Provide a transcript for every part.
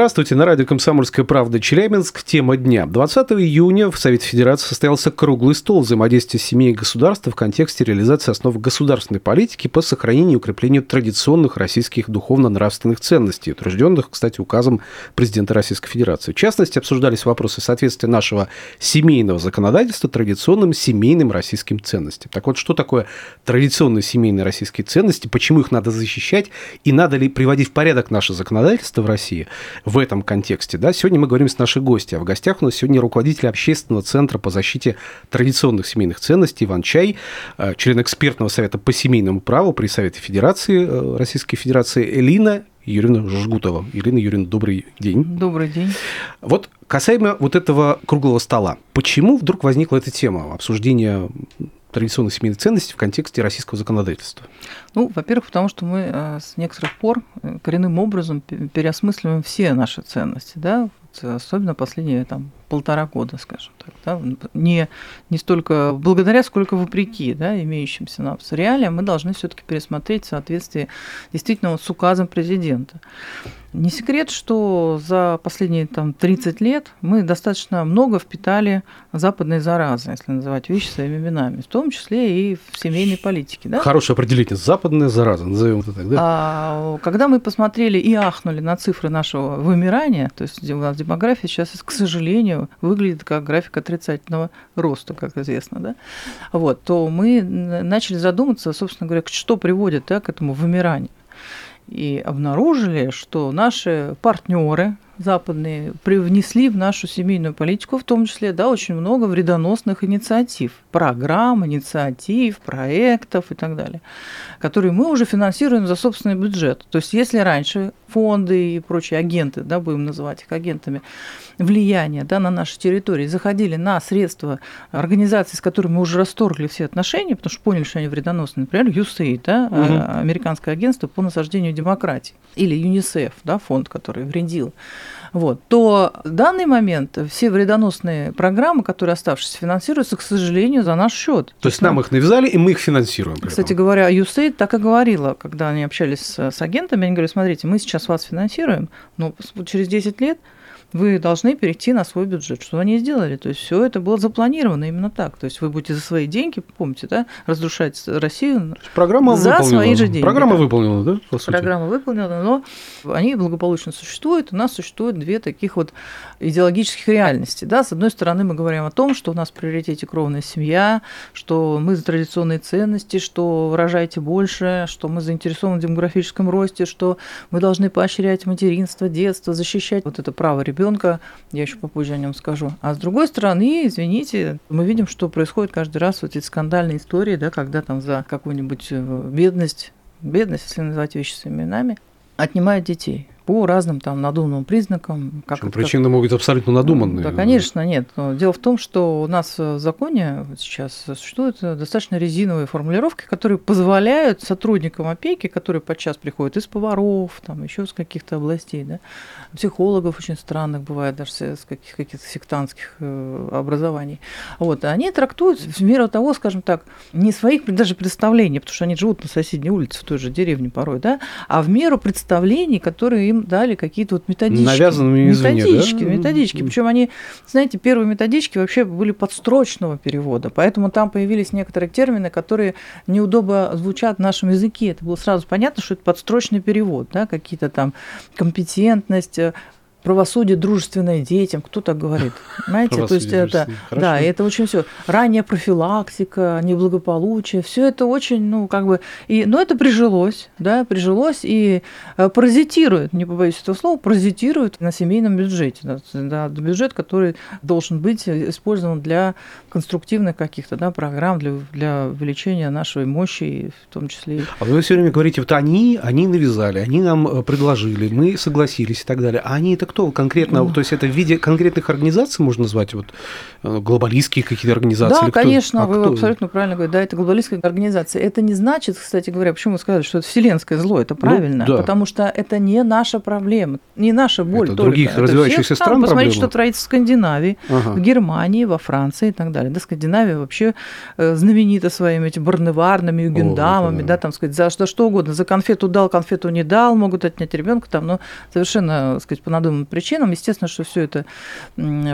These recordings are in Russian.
Здравствуйте, на радио «Комсомольская правда» Челябинск. Тема дня. 20 июня в Совете Федерации состоялся круглый стол взаимодействия семей и государства в контексте реализации основ государственной политики по сохранению и укреплению традиционных российских духовно-нравственных ценностей, утвержденных, кстати, указом президента Российской Федерации. В частности, обсуждались вопросы соответствия нашего семейного законодательства традиционным семейным российским ценностям. Так вот, что такое традиционные семейные российские ценности, почему их надо защищать и надо ли приводить в порядок наше законодательство в России – в этом контексте. Да? Сегодня мы говорим с нашей гостью. А в гостях у нас сегодня руководитель общественного центра по защите традиционных семейных ценностей Иван Чай, э, член экспертного совета по семейному праву при Совете Федерации э, Российской Федерации Элина Юрина Жгутова. Ирина Юрьевна, добрый день. Добрый день. Вот касаемо вот этого круглого стола. Почему вдруг возникла эта тема обсуждения традиционных семейных ценностей в контексте российского законодательства? Ну, во-первых, потому что мы э, с некоторых пор э, коренным образом переосмысливаем все наши ценности, да, особенно последние там полтора года, скажем так, да, не, не столько благодаря, сколько вопреки, да, имеющимся нам реалиям, мы должны все-таки пересмотреть в соответствии действительно вот с указом президента. Не секрет, что за последние там, 30 лет мы достаточно много впитали западной заразы, если называть вещи своими именами, в том числе и в семейной политике. Да? Хорошее определение. Западная зараза, назовем это так, да? А, когда мы посмотрели и ахнули на цифры нашего вымирания, то есть у нас демография сейчас, к сожалению, выглядит как график отрицательного роста, как известно, да? вот, то мы начали задуматься, собственно говоря, что приводит да, к этому вымиранию и обнаружили, что наши партнеры западные привнесли в нашу семейную политику, в том числе, да, очень много вредоносных инициатив, программ, инициатив, проектов и так далее, которые мы уже финансируем за собственный бюджет. То есть, если раньше фонды и прочие агенты, да, будем называть их агентами, влияния да, на нашей территории заходили на средства организаций, с которыми мы уже расторгли все отношения, потому что поняли, что они вредоносны, например, USAID, да, угу. американское агентство по насаждению демократии, или ЮНИСЕФ, да, фонд, который вредил вот, то в данный момент все вредоносные программы, которые оставшиеся, финансируются, к сожалению, за наш счет. То есть нам их навязали, и мы их финансируем. Кстати говоря, USAID так и говорила, когда они общались с агентами, они говорят, смотрите, мы сейчас вас финансируем, но через 10 лет вы должны перейти на свой бюджет. Что они сделали? То есть все это было запланировано именно так. То есть вы будете за свои деньги, помните, да, разрушать Россию Программа за выполнена. свои же деньги. Программа да. выполнена, да? По сути? Программа выполнена, но они благополучно существуют. У нас существует две таких вот идеологических реальности. Да? С одной стороны, мы говорим о том, что у нас в приоритете кровная семья, что мы за традиционные ценности, что выражаете больше, что мы заинтересованы в демографическом росте, что мы должны поощрять материнство, детство, защищать вот это право ребенка ребенка, я еще попозже о нем скажу. А с другой стороны, извините, мы видим, что происходит каждый раз вот эти скандальные истории, да, когда там за какую-нибудь э, бедность, бедность, если называть вещи своими именами, отнимают детей по разным там надуманным признакам. Как это, причины как... могут быть абсолютно надуманные. Да, конечно, нет. Но дело в том, что у нас в законе сейчас существуют достаточно резиновые формулировки, которые позволяют сотрудникам опеки, которые подчас приходят из поваров, там еще с каких-то областей, да, психологов очень странных бывает, даже с каких- каких-то сектантских э, образований, вот, они трактуют в меру того, скажем так, не своих даже представлений, потому что они живут на соседней улице, в той же деревне порой, да, а в меру представлений, которые им дали какие-то вот методички. Навязанными извне, Методички, да? методички. Причем они, знаете, первые методички вообще были подстрочного перевода, поэтому там появились некоторые термины, которые неудобно звучат в нашем языке. Это было сразу понятно, что это подстрочный перевод, да, какие-то там компетентность, правосудие дружественное детям, кто так говорит? Знаете, то есть это, Хорошо. да, это очень все. Ранняя профилактика, неблагополучие, все это очень, ну, как бы, и, но это прижилось, да, прижилось и э, паразитирует, не побоюсь этого слова, паразитирует на семейном бюджете, да, да, бюджет, который должен быть использован для конструктивных каких-то, да, программ, для, для увеличения нашей мощи, в том числе. А вы все время говорите, вот они, они навязали, они нам э, предложили, мы согласились и так далее, а они это кто конкретно? То есть это в виде конкретных организаций можно назвать? Вот э, глобалистские какие-то организации? Да, конечно, а вы кто? абсолютно правильно говорите. Да, это глобалистская организация. Это не значит, кстати говоря, почему вы сказали, что это вселенское зло. Это ну, правильно. Ну, да. Потому что это не наша проблема, не наша боль. Это только. других это развивающихся всех, стран Посмотрите, что творится в Скандинавии, ага. в Германии, во Франции и так далее. Да, Скандинавия вообще э, знаменита своими этими барневарными, югендамами, О, да, там, сказать, за, за что угодно. За конфету дал, конфету не дал, могут отнять ребенка там, но совершенно, сказать, по надуманным причинам. Естественно, что все это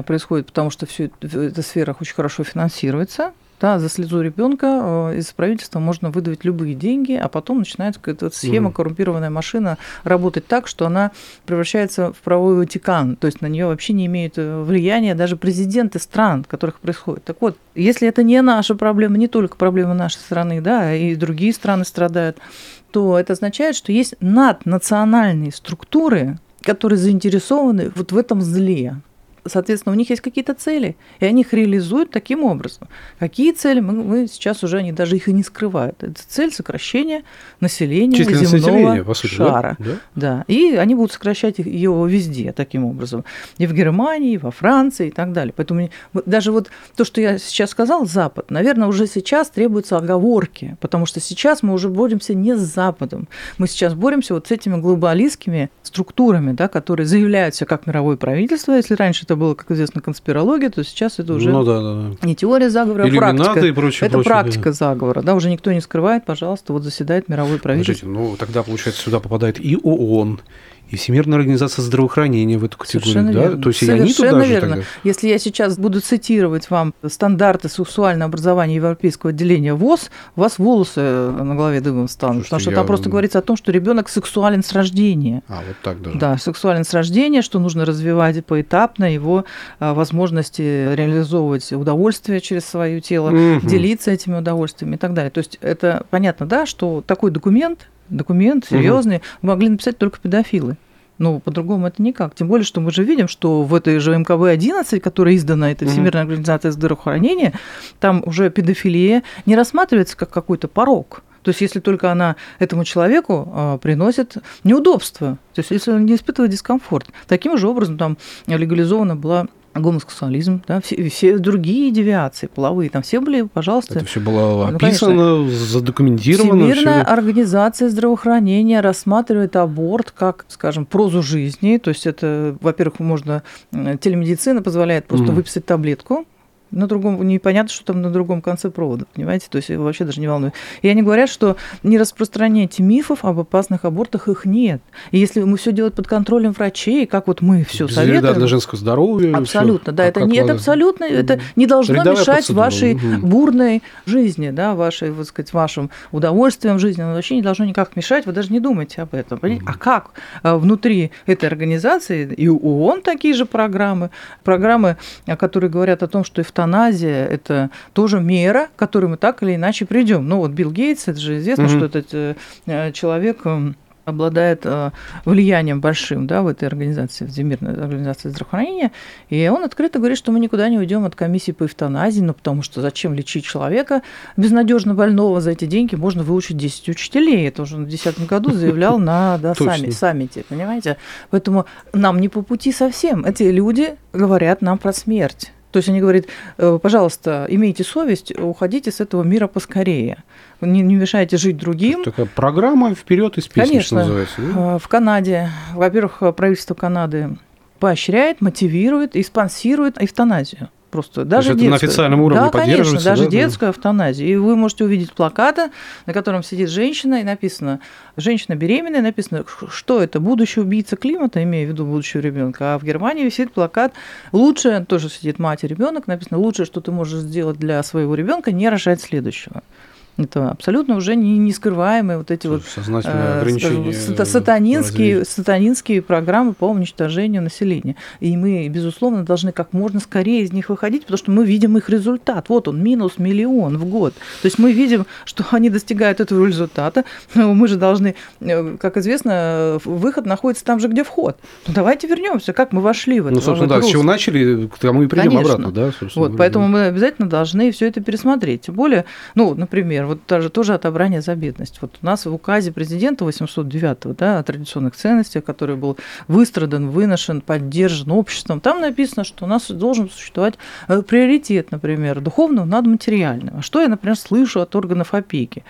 происходит, потому что все эта сфера очень хорошо финансируется, да, за слезу ребенка э, из правительства можно выдавать любые деньги, а потом начинается какая-то схема, коррумпированная машина работать так, что она превращается в правовой Ватикан. То есть на нее вообще не имеют э, влияния даже президенты стран, в которых происходит. Так вот, если это не наша проблема, не только проблема нашей страны, да, и другие страны страдают, то это означает, что есть наднациональные структуры, которые заинтересованы вот в этом зле соответственно, у них есть какие-то цели, и они их реализуют таким образом. Какие цели, мы, мы сейчас уже, они даже их и не скрывают. Это цель сокращения населения земного населения, по сути, шара. Да? да? И они будут сокращать его везде таким образом. И в Германии, и во Франции, и так далее. Поэтому даже вот то, что я сейчас сказал, Запад, наверное, уже сейчас требуются оговорки, потому что сейчас мы уже боремся не с Западом. Мы сейчас боремся вот с этими глобалистскими структурами, да, которые заявляются как мировое правительство, если раньше это было, как известно, конспирология, то сейчас это уже ну, да, да, да. не теория заговора, а практика. И прочее, это прочее, практика да. заговора, да, уже никто не скрывает, пожалуйста, вот заседает мировое правительство. Подождите, ну тогда, получается, сюда попадает и ООН, и Всемирная организация здравоохранения в эту категорию, Совершенно да? Верно. То есть Совершенно и они туда верно. Же тогда... Если я сейчас буду цитировать вам стандарты сексуального образования Европейского отделения ВОЗ, у вас волосы на голове дыбом станут, Слушайте, потому что я... там просто говорится о том, что ребенок сексуален с рождения. А, вот так даже. Да, сексуален с рождения, что нужно развивать поэтапно его а, возможности реализовывать удовольствие через свое тело, угу. делиться этими удовольствиями и так далее. То есть это понятно, да, что такой документ документ серьезный, угу. могли написать только педофилы. Ну, по-другому это никак. Тем более, что мы же видим, что в этой же МКБ-11, которая издана, это Всемирная организация здравоохранения, там уже педофилия не рассматривается как какой-то порог. То есть, если только она этому человеку а, приносит неудобства, то есть, если он не испытывает дискомфорт. Таким же образом там легализована была гомосексуализм, да, все, все другие девиации половые, там все были, пожалуйста. Это все было ну, описано, ну, задокументировано. Всемирная все. организация здравоохранения рассматривает аборт как, скажем, прозу жизни, то есть это, во-первых, можно телемедицина позволяет просто mm. выписать таблетку, на другом, непонятно, что там на другом конце провода, понимаете? То есть его вообще даже не волнует. И они говорят, что не распространяйте мифов об опасных абортах, их нет. И если мы все делать под контролем врачей, как вот мы все советуем... Вреда для женского здоровья. Абсолютно, да. А это не это абсолютно, это не должно Рядовая мешать процедура. вашей угу. бурной жизни, да, вашей, вот сказать, вашим удовольствием жизни. Оно вообще не должно никак мешать, вы даже не думайте об этом. Угу. А как а, внутри этой организации, и у ООН такие же программы, программы, которые говорят о том, что эвтаназия эвтаназия – это тоже мера, к которой мы так или иначе придем. Ну вот Билл Гейтс, это же известно, mm-hmm. что этот э, человек эм, обладает э, влиянием большим да, в этой организации, Всемирной организации здравоохранения, и он открыто говорит, что мы никуда не уйдем от комиссии по эвтаназии, ну потому что зачем лечить человека безнадежно больного за эти деньги, можно выучить 10 учителей, это уже в 2010 году заявлял на да, саммите, понимаете? Поэтому нам не по пути совсем. Эти люди говорят нам про смерть. То есть они говорят, «Э, пожалуйста, имейте совесть, уходите с этого мира поскорее. Не, не мешайте жить другим. Это такая программа вперед из песни, Конечно. что называется. Да? Э, в Канаде, во-первых, правительство Канады поощряет, мотивирует и спонсирует эвтаназию просто. Даже То есть это на официальном уровне да, конечно, даже да? детская эвтаназия. И вы можете увидеть плакаты, на котором сидит женщина, и написано «Женщина беременная», написано, что это, будущий убийца климата, имея в виду будущего ребенка. А в Германии висит плакат «Лучше», тоже сидит мать и ребенок, написано «Лучшее, что ты можешь сделать для своего ребенка, не рожать следующего». Это абсолютно уже не, не скрываемые вот эти вот э, ограничения сатанинские, сатанинские программы по уничтожению населения. И мы, безусловно, должны как можно скорее из них выходить, потому что мы видим их результат. Вот он, минус миллион в год. То есть мы видим, что они достигают этого результата. Мы же должны, э, как известно, выход находится там же, где вход. Ну, давайте вернемся, как мы вошли в это. Ну, собственно, да, с чего начали, к тому и придем Конечно. обратно. Да, вот, поэтому мы обязательно должны все это пересмотреть. Тем более, ну, например, например, вот даже тоже отобрание за бедность. Вот у нас в указе президента 809 да, о традиционных ценностях, который был выстрадан, выношен, поддержан обществом, там написано, что у нас должен существовать э, приоритет, например, духовного над материальным. А что я, например, слышу от органов опеки?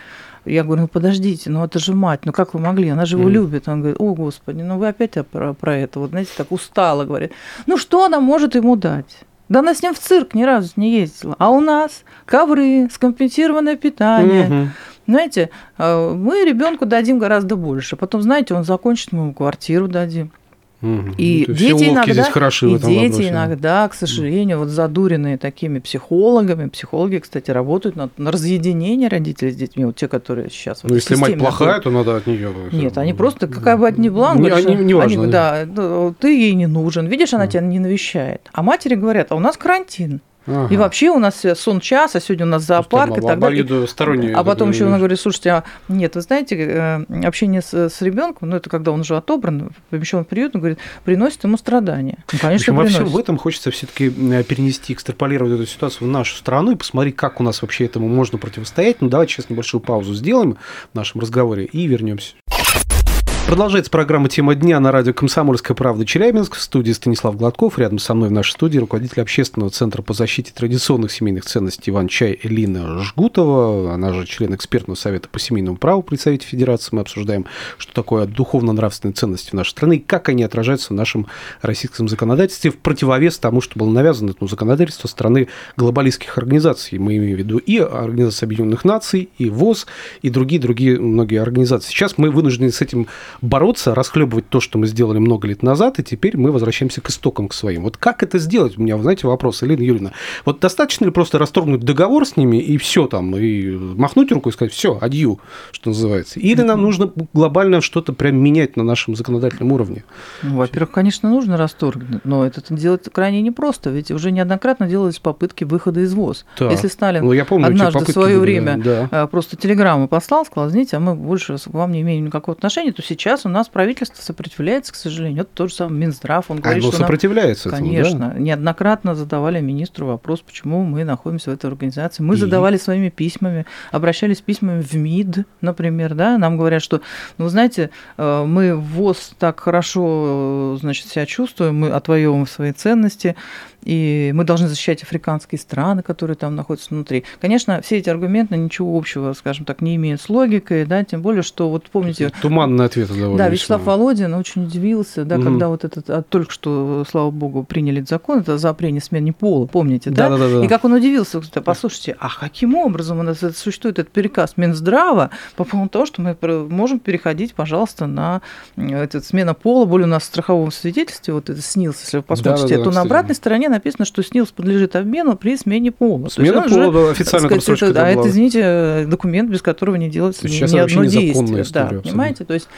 Я говорю, ну подождите, ну это же мать, ну как вы могли, она же его mm. любит. Он говорит, о господи, ну вы опять про, про это, вот знаете, так устало говорит. Ну что она может ему дать? Да она с ним в цирк ни разу не ездила. А у нас ковры, скомпенсированное питание. Угу. Знаете, э, мы ребенку дадим гораздо больше. Потом, знаете, он закончит, мы ему квартиру дадим. Угу. И ну, дети иногда, здесь хороши и дети вопросе. иногда, к сожалению, вот задуренные такими психологами, психологи, кстати, работают над на разъединение родителей с детьми, вот те, которые сейчас. Ну, если мать плохая, то надо от нее. Нет, они просто какая бы ни была, не, они, не важно, они, да, ты ей не нужен, видишь, она тебя не навещает. А матери говорят, а у нас карантин. Ага. И вообще у нас сон час, а сегодня у нас зоопарк и так далее. А потом еще она говорит, слушайте, а нет, вы знаете, э, общение с, с ребенком, ну это когда он уже отобран, помещен в приют, он говорит, приносит ему страдания. Ну, конечно, в общем, приносит. во всем в этом хочется все-таки перенести, экстраполировать эту ситуацию в нашу страну и посмотреть, как у нас вообще этому можно противостоять. Ну давайте сейчас небольшую паузу сделаем в нашем разговоре и вернемся. Продолжается программа «Тема дня» на радио «Комсомольская правда» Челябинск. В студии Станислав Гладков. Рядом со мной в нашей студии руководитель общественного центра по защите традиционных семейных ценностей Иван Чай Элина Жгутова. Она же член экспертного совета по семейному праву при Совете Федерации. Мы обсуждаем, что такое духовно-нравственные ценности в нашей стране и как они отражаются в нашем российском законодательстве в противовес тому, что было навязано этому законодательству страны глобалистских организаций. Мы имеем в виду и Организацию Объединенных Наций, и ВОЗ, и другие-другие многие организации. Сейчас мы вынуждены с этим бороться, расхлебывать то, что мы сделали много лет назад, и теперь мы возвращаемся к истокам, к своим. Вот как это сделать? У меня, вы знаете, вопрос, Елена Юрьевна. Вот достаточно ли просто расторгнуть договор с ними и все там, и махнуть руку и сказать, все, адью, что называется? Или нам нужно глобально что-то прям менять на нашем законодательном уровне? Ну, во-первых, конечно, нужно расторгнуть, но это делать крайне непросто, ведь уже неоднократно делались попытки выхода из ВОЗ. Да. Если Сталин ну, я помню, однажды в свое были, время да. Э, просто телеграмму послал, сказал, знаете, а мы больше к вам не имеем никакого отношения, то сейчас сейчас у нас правительство сопротивляется, к сожалению. Это тот же самый Минздрав. Он говорит, Оно что сопротивляется нам, Конечно. да? Неоднократно задавали министру вопрос, почему мы находимся в этой организации. Мы и... задавали своими письмами, обращались письмами в МИД, например, да, нам говорят, что, ну, вы знаете, э, мы в ВОЗ так хорошо, э, значит, себя чувствуем, мы отвоевываем свои ценности, и мы должны защищать африканские страны, которые там находятся внутри. Конечно, все эти аргументы ничего общего, скажем так, не имеют с логикой, да, тем более, что вот помните... Туманный ответ довольно Да, Вячеслав Володин очень удивился, да, угу. когда вот этот, а, только что, слава богу, приняли этот закон, это запрение смены пола, помните, да? Да, да, да. И как он удивился, послушайте, а каким образом у нас существует этот переказ Минздрава по поводу того, что мы можем переходить, пожалуйста, на этот, смена пола, более у нас в страховом свидетельстве, вот это снился, если вы посмотрите, да, да, да, то на обратной стороне написано, что СНИЛС подлежит обмену при смене пола. Смена пола, да, официально сказать, это, да, это, извините, документ, без которого не делается ни, ни одно действие. Да, понимаете? То есть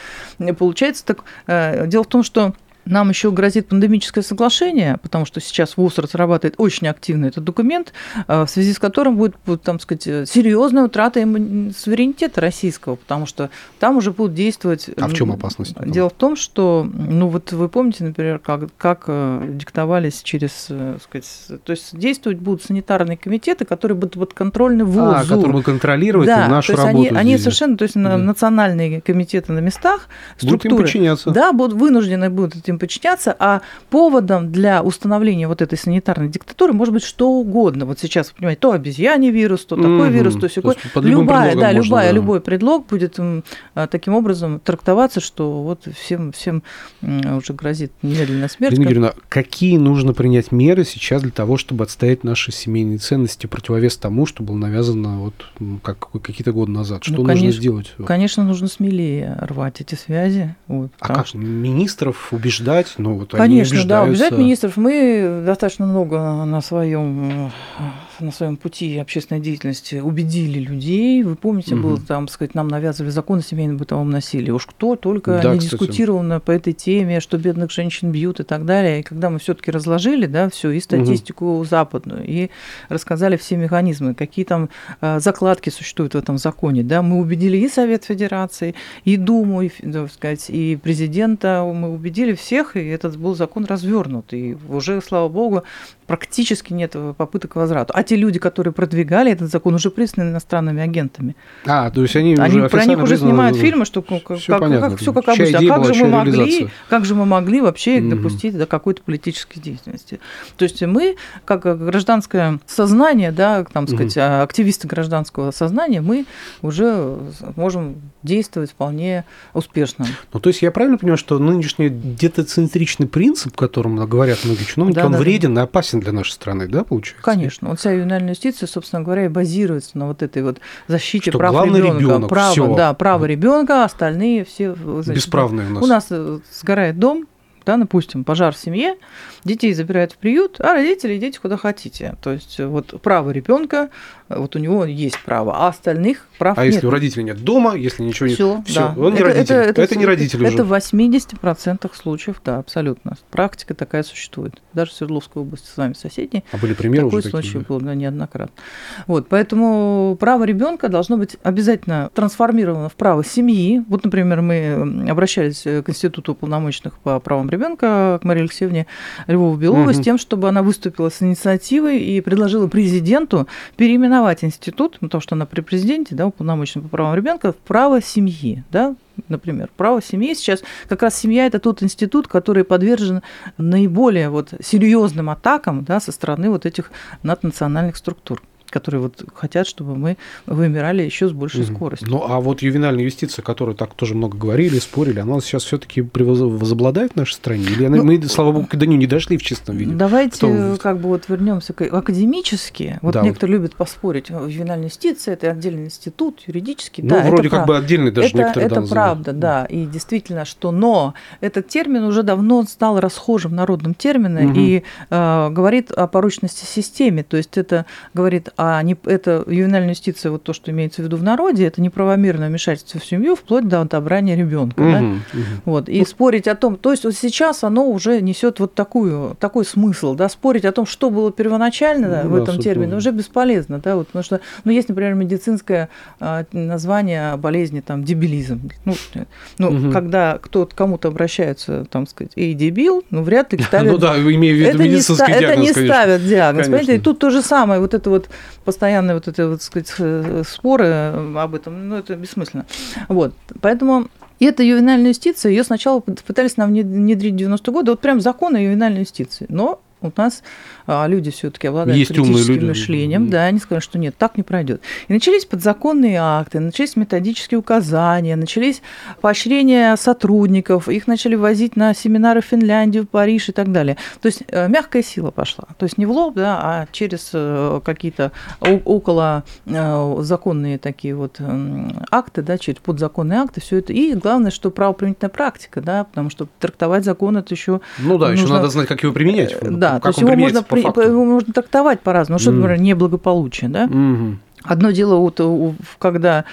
получается так. Э, дело в том, что нам еще грозит пандемическое соглашение, потому что сейчас ВУЗ разрабатывает очень активно этот документ, э, в связи с которым будет, там сказать, серьезная утрата суверенитета российского, потому что там уже будут действовать... А в чем опасность? Дело в том, что, ну вот вы помните, например, как, как э, диктовались через, э, сказать, то есть действовать будут санитарные комитеты, которые будут подконтрольны ВУЗу. А, которые будут контролировать да, нашу то есть работу. Они, они совершенно, то есть да. национальные комитеты на местах, структуры... Будут им подчиняться. Да, будут вынуждены будут этим подчиняться, а поводом для установления вот этой санитарной диктатуры может быть что угодно. Вот сейчас, понимаете, то обезьяний вирус, то такой mm-hmm. вирус, то сякой. То любая, да, можно, любая, да. любой предлог будет а, таким образом трактоваться, что вот всем, всем уже грозит немедленная смерть. Ирина Юрьевна, какие нужно принять меры сейчас для того, чтобы отстоять наши семейные ценности, противовес тому, что было навязано вот как какие-то годы назад? Что ну, конечно, нужно сделать? Конечно, нужно смелее рвать эти связи. Вот, а как? Что... Министров убеждать убеждать, но вот Конечно, они да, убеждать министров. Мы достаточно много на своем э, на своем пути общественной деятельности убедили людей. Вы помните, угу. было там, сказать, нам навязывали закон о семейном бытовом насилии. Уж кто только да, не кстати. дискутировал на, по этой теме, что бедных женщин бьют и так далее. И когда мы все-таки разложили, да, все и статистику угу. западную, и рассказали все механизмы, какие там э, закладки существуют в этом законе, да, мы убедили и Совет Федерации, и Думу, и, так сказать, и президента, мы убедили всех, и этот был закон развернут. И уже, слава богу, практически нет попыток к возврату. А те люди, которые продвигали этот закон, уже признаны иностранными агентами. А, то есть они, они уже про них уже снимают да, фильмы, что как, как, Всё понятно. как, все как обычно. А как была, же мы могли, как же мы могли вообще их допустить до какой-то политической деятельности? То есть мы, как гражданское сознание, да, там сказать, а, активисты гражданского сознания, мы уже можем действовать вполне успешно. Ну, то есть я правильно понимаю, что нынешний детоцентричный принцип, которым говорят многие чиновники, Да, он да, да. вреден и опасен для нашей страны, да, получается? Конечно. Вот вся ювенальная юстиция, собственно говоря, и базируется на вот этой вот защите Что прав ребенка. ребёнок, право, всё. да, право ребенка, остальные все значит, Бесправные у нас. У нас э, сгорает дом, да, допустим, пожар в семье, детей забирают в приют, а родители идите куда хотите. То есть вот право ребенка, вот у него есть право, а остальных прав А нет. если у родителей нет дома, если ничего. Всё, Всё, да. он не родитель. Это, не родитель это уже. в 80% случаев, да, абсолютно. Практика такая существует. Даже в Свердловской области с вами соседней А были примеры такой уже случай такие? был да, неоднократно. Вот, поэтому право ребенка должно быть обязательно трансформировано в право семьи. Вот, например, мы обращались э, к Институту уполномоченных по правам ребенка к Марии Алексеевне Львову-Беловой с Мгм. тем, чтобы она выступила с инициативой и предложила президенту переименовать институт, ну, потому что она при президенте, да, уполномоченный по правам ребенка, в право семьи, да, например, право семьи. Сейчас как раз семья это тот институт, который подвержен наиболее вот серьезным атакам да, со стороны вот этих наднациональных структур которые вот хотят, чтобы мы вымирали еще с большей Мгм. скоростью. Ну, а вот ювенальная юстиция, о которой так тоже много говорили, спорили, она сейчас все-таки возобладает в нашей стране? Или она- Ну, мы, слава богу, до нее не дошли в чистом виде? Давайте Кто- как бы вот вернемся к академически. Вот Да, некоторые любят поспорить. Ювенальная юстиция это отдельный институт, юридический. Ну, да, вроде как правда. бы отдельный даже это, некоторые это данные. правда, да. И действительно, что но этот термин уже давно стал расхожим народным термином Мгм. и э, говорит о порочности системе. То есть это говорит о не, это ювенальная юстиция, вот то, что имеется в виду в народе, это неправомерное вмешательство в семью вплоть до отобрания ребенка. да. Мгм, мгм. Вот, и спорить о том, то есть вот сейчас оно уже несет вот такую, такой смысл, да, спорить о том, что было первоначально да, Ну в да, этом собственно. термине, уже бесполезно, да, вот, потому что, ну, есть, например, медицинское а, название болезни, там, дебилизм, ну, ну Мгм. когда кто кому-то обращается, там, сказать, эй, дебил, ну, вряд ли ставят Ну да, имея в виду это не, медицинский ста- это диагноз, не ставят диагноз. Понимаете, и тут то же самое, вот это вот постоянные вот это вот, сказать, э, споры об этом, ну, это бессмысленно. Вот, поэтому и эта ювенальная юстиция, ее сначала пытались нам внедрить в 90-е годы, вот прям закон о ювенальной юстиции. Но у нас люди все-таки обладают Есть критическим люди. мышлением, да, они сказали, что нет, так не пройдет. И начались подзаконные акты, начались методические указания, начались поощрения сотрудников, их начали возить на семинары в Финляндию, в Париж и так далее. То есть э, мягкая сила пошла. То есть не в лоб, да, а через э, какие-то около э, законные такие вот акты, да, через подзаконные акты, все это. И главное, что правоприменительная практика, да, потому что трактовать закон это еще Ну да, еще нужно- надо знать, как его применять. Э, Да, как то есть его можно, по его можно трактовать по-разному. Ну, что, Мгм. например, неблагополучие, да? Мгм. Одно дело, вот, когда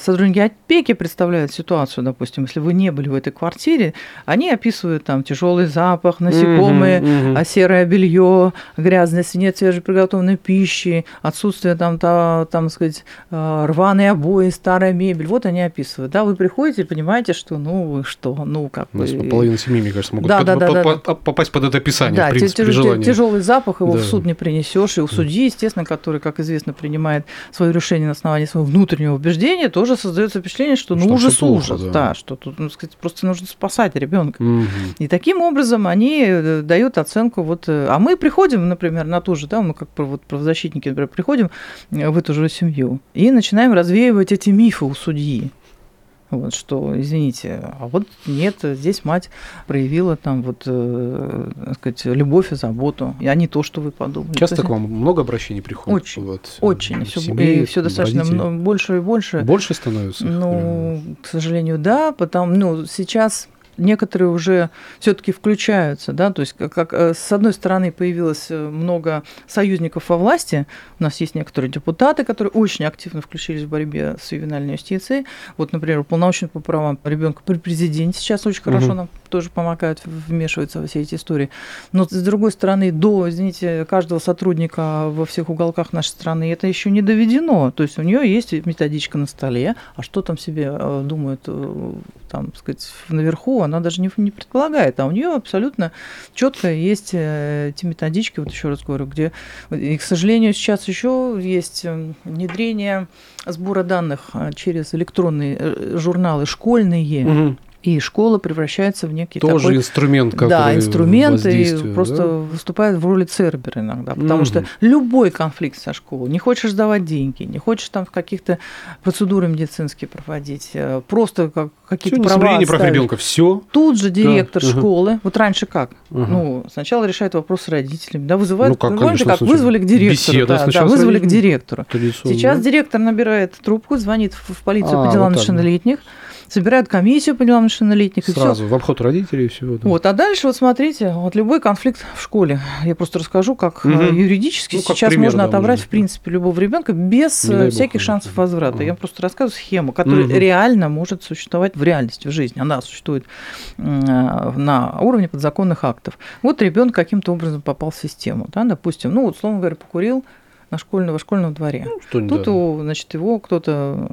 сотрудники опеки представляют ситуацию, допустим, если вы не были в этой квартире, они описывают там тяжелый запах, насекомые, мгм. а серое белье, грязность, нет свежеприготовленной пищи, отсутствие там, та- там, сказать, э, рваные обои, старая мебель. Вот они описывают. Да, вы приходите и понимаете, что, ну, вы что, ну, как У нас бы... половина семьи, мне кажется, могут Да, под- да, да, по- да, по- да. попасть под это описание, Да, в принципе, тя- при тяж- тяжелый запах его Да. в суд не принесешь, и у судьи, естественно, который, как известно, принимает свое решение на основании своего внутреннего убеждения, тоже создается впечатление, что ну Что ужас, плохо, ужас, да. да. что тут, ну, сказать, просто нужно спасать ребенка. Мгм. И таким образом они э, дают оценку вот, э, а мы приходим, например, на ту же, да, мы как вот, правозащитники, например, приходим э, в эту же семью и начинаем развеивать эти мифы у судьи. Вот, что, извините, а вот нет, здесь мать проявила там вот, э, так сказать, любовь и заботу, и а не то, что вы подумали. Часто То есть к вам много обращений приходит? Очень, Вот, Очень, все, семей, и все достаточно родителей? мно- больше и больше. Больше становится? Ну, к сожалению, да, потому, ну, сейчас некоторые уже все-таки включаются, да, то есть как, э, с одной стороны появилось э, много союзников во власти, у нас есть некоторые депутаты, которые очень активно включились в борьбе с ювенальной юстицией, вот, например, уполномоченный по правам ребенка при президенте сейчас очень хорошо Мгм. нам тоже помогают вмешиваться во все эти истории. Но, с другой стороны, до, извините, каждого сотрудника во всех уголках нашей страны это еще не доведено. То есть у нее есть методичка на столе, а что там себе э, думают э, там, сказать, наверху, она даже не, не предполагает, а у нее абсолютно четко есть э, эти методички, вот еще раз говорю, где, и, к сожалению, сейчас еще есть внедрение сбора данных через электронные журналы школьные. Угу и школа превращается в некий тоже такой, инструмент, который да, инструмент и просто да? выступает в роли цербера иногда, потому угу. что любой конфликт со школой, не хочешь давать деньги, не хочешь там каких-то процедуры медицинские проводить, э, просто как какие-то всё, права не прав ребенка, все. Тут же директор да. школы, угу. вот раньше как, угу. ну сначала решает вопрос с родителями, да вызывают, ну, как, конечно, как вызвали к директору, Беседа, да, да, вызвали к директору. Сейчас директор набирает трубку, звонит в полицию а, по делам вот несовершеннолетних. Да собирают комиссию по делам несовершеннолетних. Сразу, в обход родителей и всего. Да. Вот, а дальше вот смотрите, вот любой конфликт в школе, я просто расскажу, как угу. юридически ну, как сейчас пример, можно да, отобрать, может, в принципе, любого ребенка без э, всяких бог, шансов возврата. Угу. Я просто рассказываю схему, которая угу. реально может существовать в реальности, в жизни. Она существует на уровне подзаконных актов. Вот ребенок каким-то образом попал в систему, да, допустим, ну, условно говоря, покурил, на школьном, школьном дворе. Ну, Тут, да. значит, его кто-то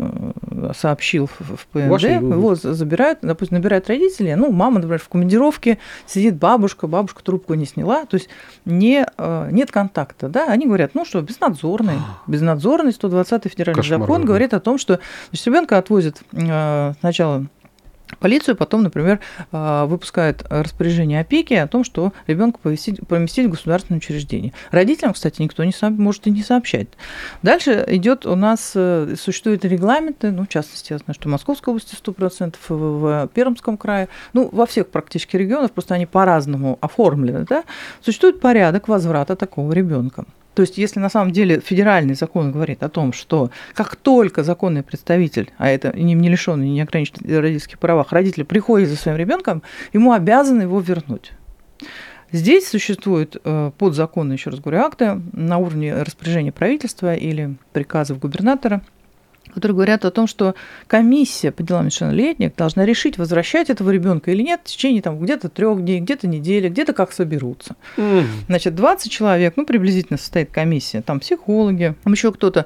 э, сообщил в ПНД, Ваши... его забирают, допустим, набирают родители, ну, мама, например, в командировке, сидит бабушка, бабушка трубку не сняла, то есть не, э, нет контакта, да, они говорят, ну что, безнадзорный, безнадзорный, 120 федеральный Кошмар, закон да. говорит о том, что ребенка отвозят э, сначала Полицию потом, например, а, выпускает распоряжение опеки о том, что ребенка поместить, поместить в государственное учреждение. Родителям, кстати, никто не может и не сообщать. Дальше идет у нас, э, существуют регламенты, ну, в частности, я знаю, что в Московской области 100%, в Пермском крае, ну, во всех практически регионах, просто они по-разному оформлены, да, существует порядок возврата такого ребенка. То есть, если на самом деле федеральный закон говорит о том, что как только законный представитель, а это им не лишенный, не ограниченный родительских правах, родитель приходит за своим ребенком, ему обязаны его вернуть. Здесь существуют э, подзаконные, еще раз говорю, акты на уровне распоряжения правительства или приказов губернатора – которые говорят о том, что комиссия по делам несовершеннолетних должна решить, возвращать этого ребенка или нет в течение там, где-то трех дней, где-то недели, где-то как соберутся. Mm. Значит, 20 человек, ну, приблизительно состоит комиссия, там психологи, там еще кто-то,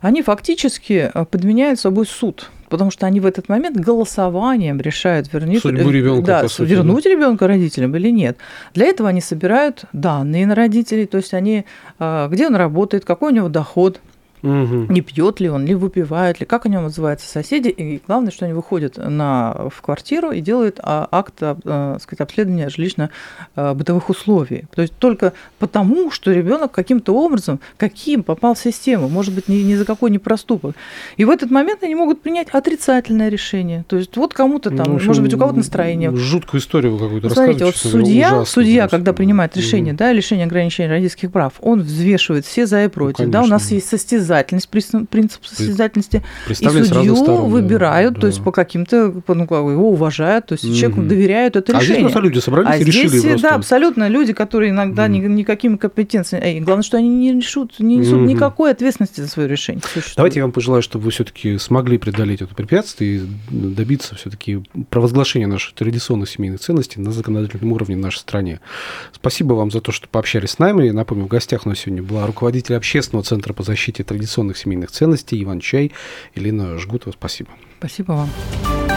они фактически э, подменяют собой суд потому что они в этот момент голосованием решают, вернуть, Судьбу ребенка, да, сути, вернуть да? ребенка родителям или нет. Для этого они собирают данные на родителей, то есть они, э, где он работает, какой у него доход, Угу. Не пьет ли он, ли выпивает ли, как о нем отзываются соседи. И главное, что они выходят на, в квартиру и делают а, акт а, сказать, обследования жилищно-бытовых условий. То есть только потому, что ребенок каким-то образом, каким попал в систему, может быть, ни, ни за какой не проступок. И в этот момент они могут принять отрицательное решение. То есть вот кому-то там, ну, общем, может быть, у кого-то настроение. Жуткую историю какую-то Смотрите, вот судья, судья, когда принимает решение, угу. да, лишение ограничения родительских прав, он взвешивает все за и против. Ну, да, у нас есть состязание состязательность, принцип состязательности. И судью сторон, выбирают, да. то есть по каким-то, ну, его уважают, то есть угу. человеку доверяют это решение. А здесь просто люди собрались а и решили здесь, просто. Да, абсолютно люди, которые иногда угу. никакими компетенциями, главное, что они не несут, не несут угу. никакой ответственности за свое решение. Давайте я вам пожелаю, чтобы вы все-таки смогли преодолеть это препятствие и добиться все-таки провозглашения наших традиционных семейных ценностей на законодательном уровне в нашей стране. Спасибо вам за то, что пообщались с нами. Напомню, в гостях у нас сегодня была руководитель общественного центра по защите традиционных семейных ценностей Иван Чай, Елена Жгутова. Спасибо. Спасибо вам.